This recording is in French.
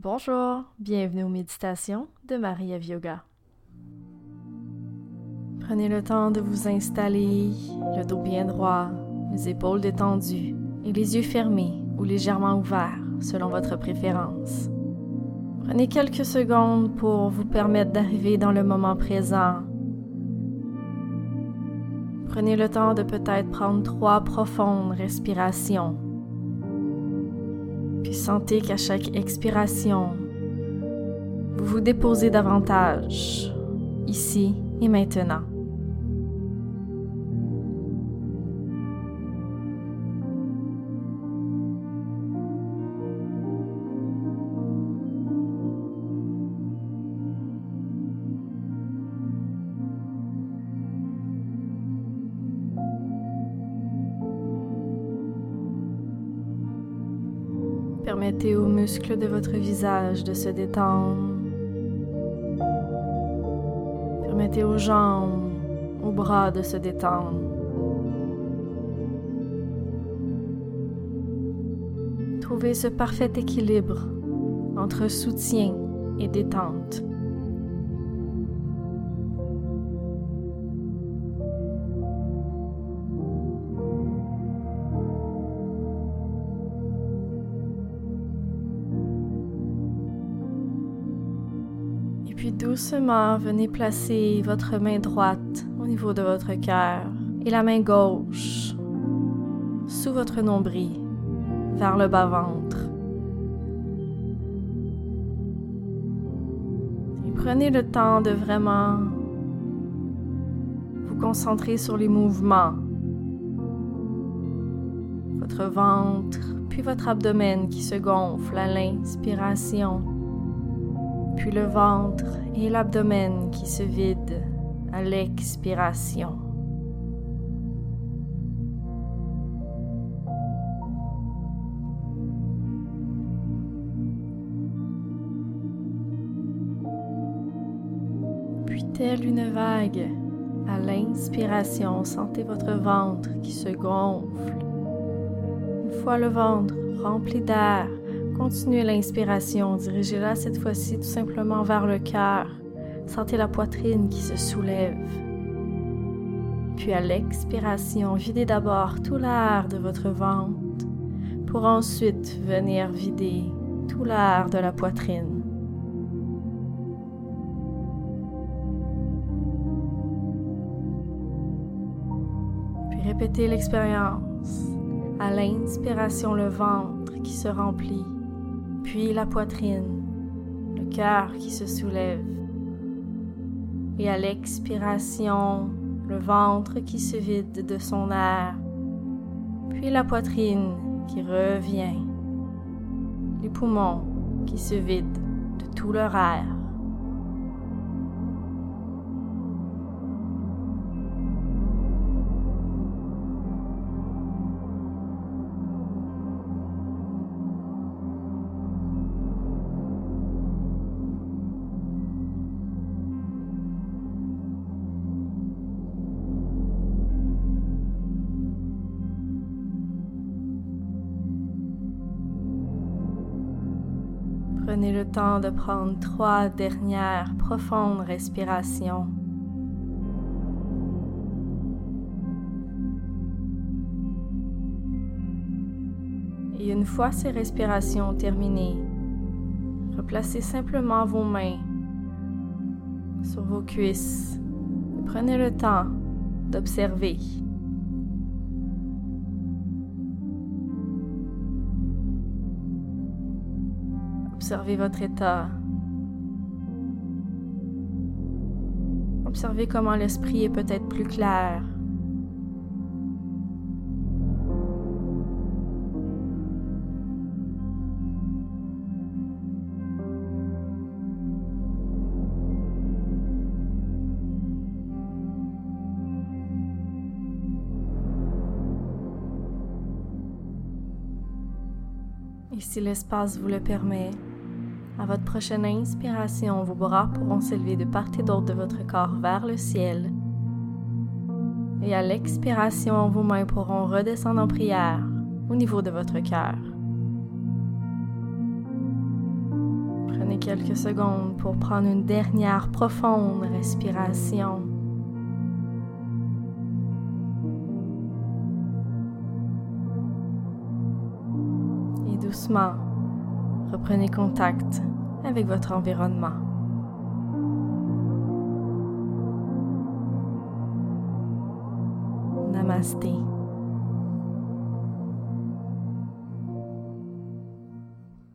Bonjour, bienvenue aux méditations de Maria Yoga. Prenez le temps de vous installer, le dos bien droit, les épaules détendues et les yeux fermés ou légèrement ouverts selon votre préférence. Prenez quelques secondes pour vous permettre d'arriver dans le moment présent. Prenez le temps de peut-être prendre trois profondes respirations sentez qu'à chaque expiration, vous vous déposez davantage, ici et maintenant. Permettez aux muscles de votre visage de se détendre. Permettez aux jambes, aux bras de se détendre. Trouvez ce parfait équilibre entre soutien et détente. Puis doucement, venez placer votre main droite au niveau de votre cœur et la main gauche sous votre nombril, vers le bas-ventre. Et prenez le temps de vraiment vous concentrer sur les mouvements. Votre ventre, puis votre abdomen qui se gonfle à l'inspiration puis le ventre et l'abdomen qui se vident à l'expiration. Puis telle une vague, à l'inspiration, sentez votre ventre qui se gonfle. Une fois le ventre rempli d'air, Continuez l'inspiration, dirigez-la cette fois-ci tout simplement vers le cœur. Sentez la poitrine qui se soulève. Puis à l'expiration, videz d'abord tout l'air de votre ventre pour ensuite venir vider tout l'air de la poitrine. Puis répétez l'expérience. À l'inspiration, le ventre qui se remplit puis la poitrine, le cœur qui se soulève. Et à l'expiration, le ventre qui se vide de son air, puis la poitrine qui revient, les poumons qui se vident de tout leur air. Prenez le temps de prendre trois dernières profondes respirations. Et une fois ces respirations terminées, replacez simplement vos mains sur vos cuisses et prenez le temps d'observer Observez votre état. Observez comment l'esprit est peut-être plus clair. Et si l'espace vous le permet, à votre prochaine inspiration, vos bras pourront s'élever de part et d'autre de votre corps vers le ciel. Et à l'expiration, vos mains pourront redescendre en prière au niveau de votre cœur. Prenez quelques secondes pour prendre une dernière profonde respiration. Et doucement, reprenez contact avec votre environnement. Namaste.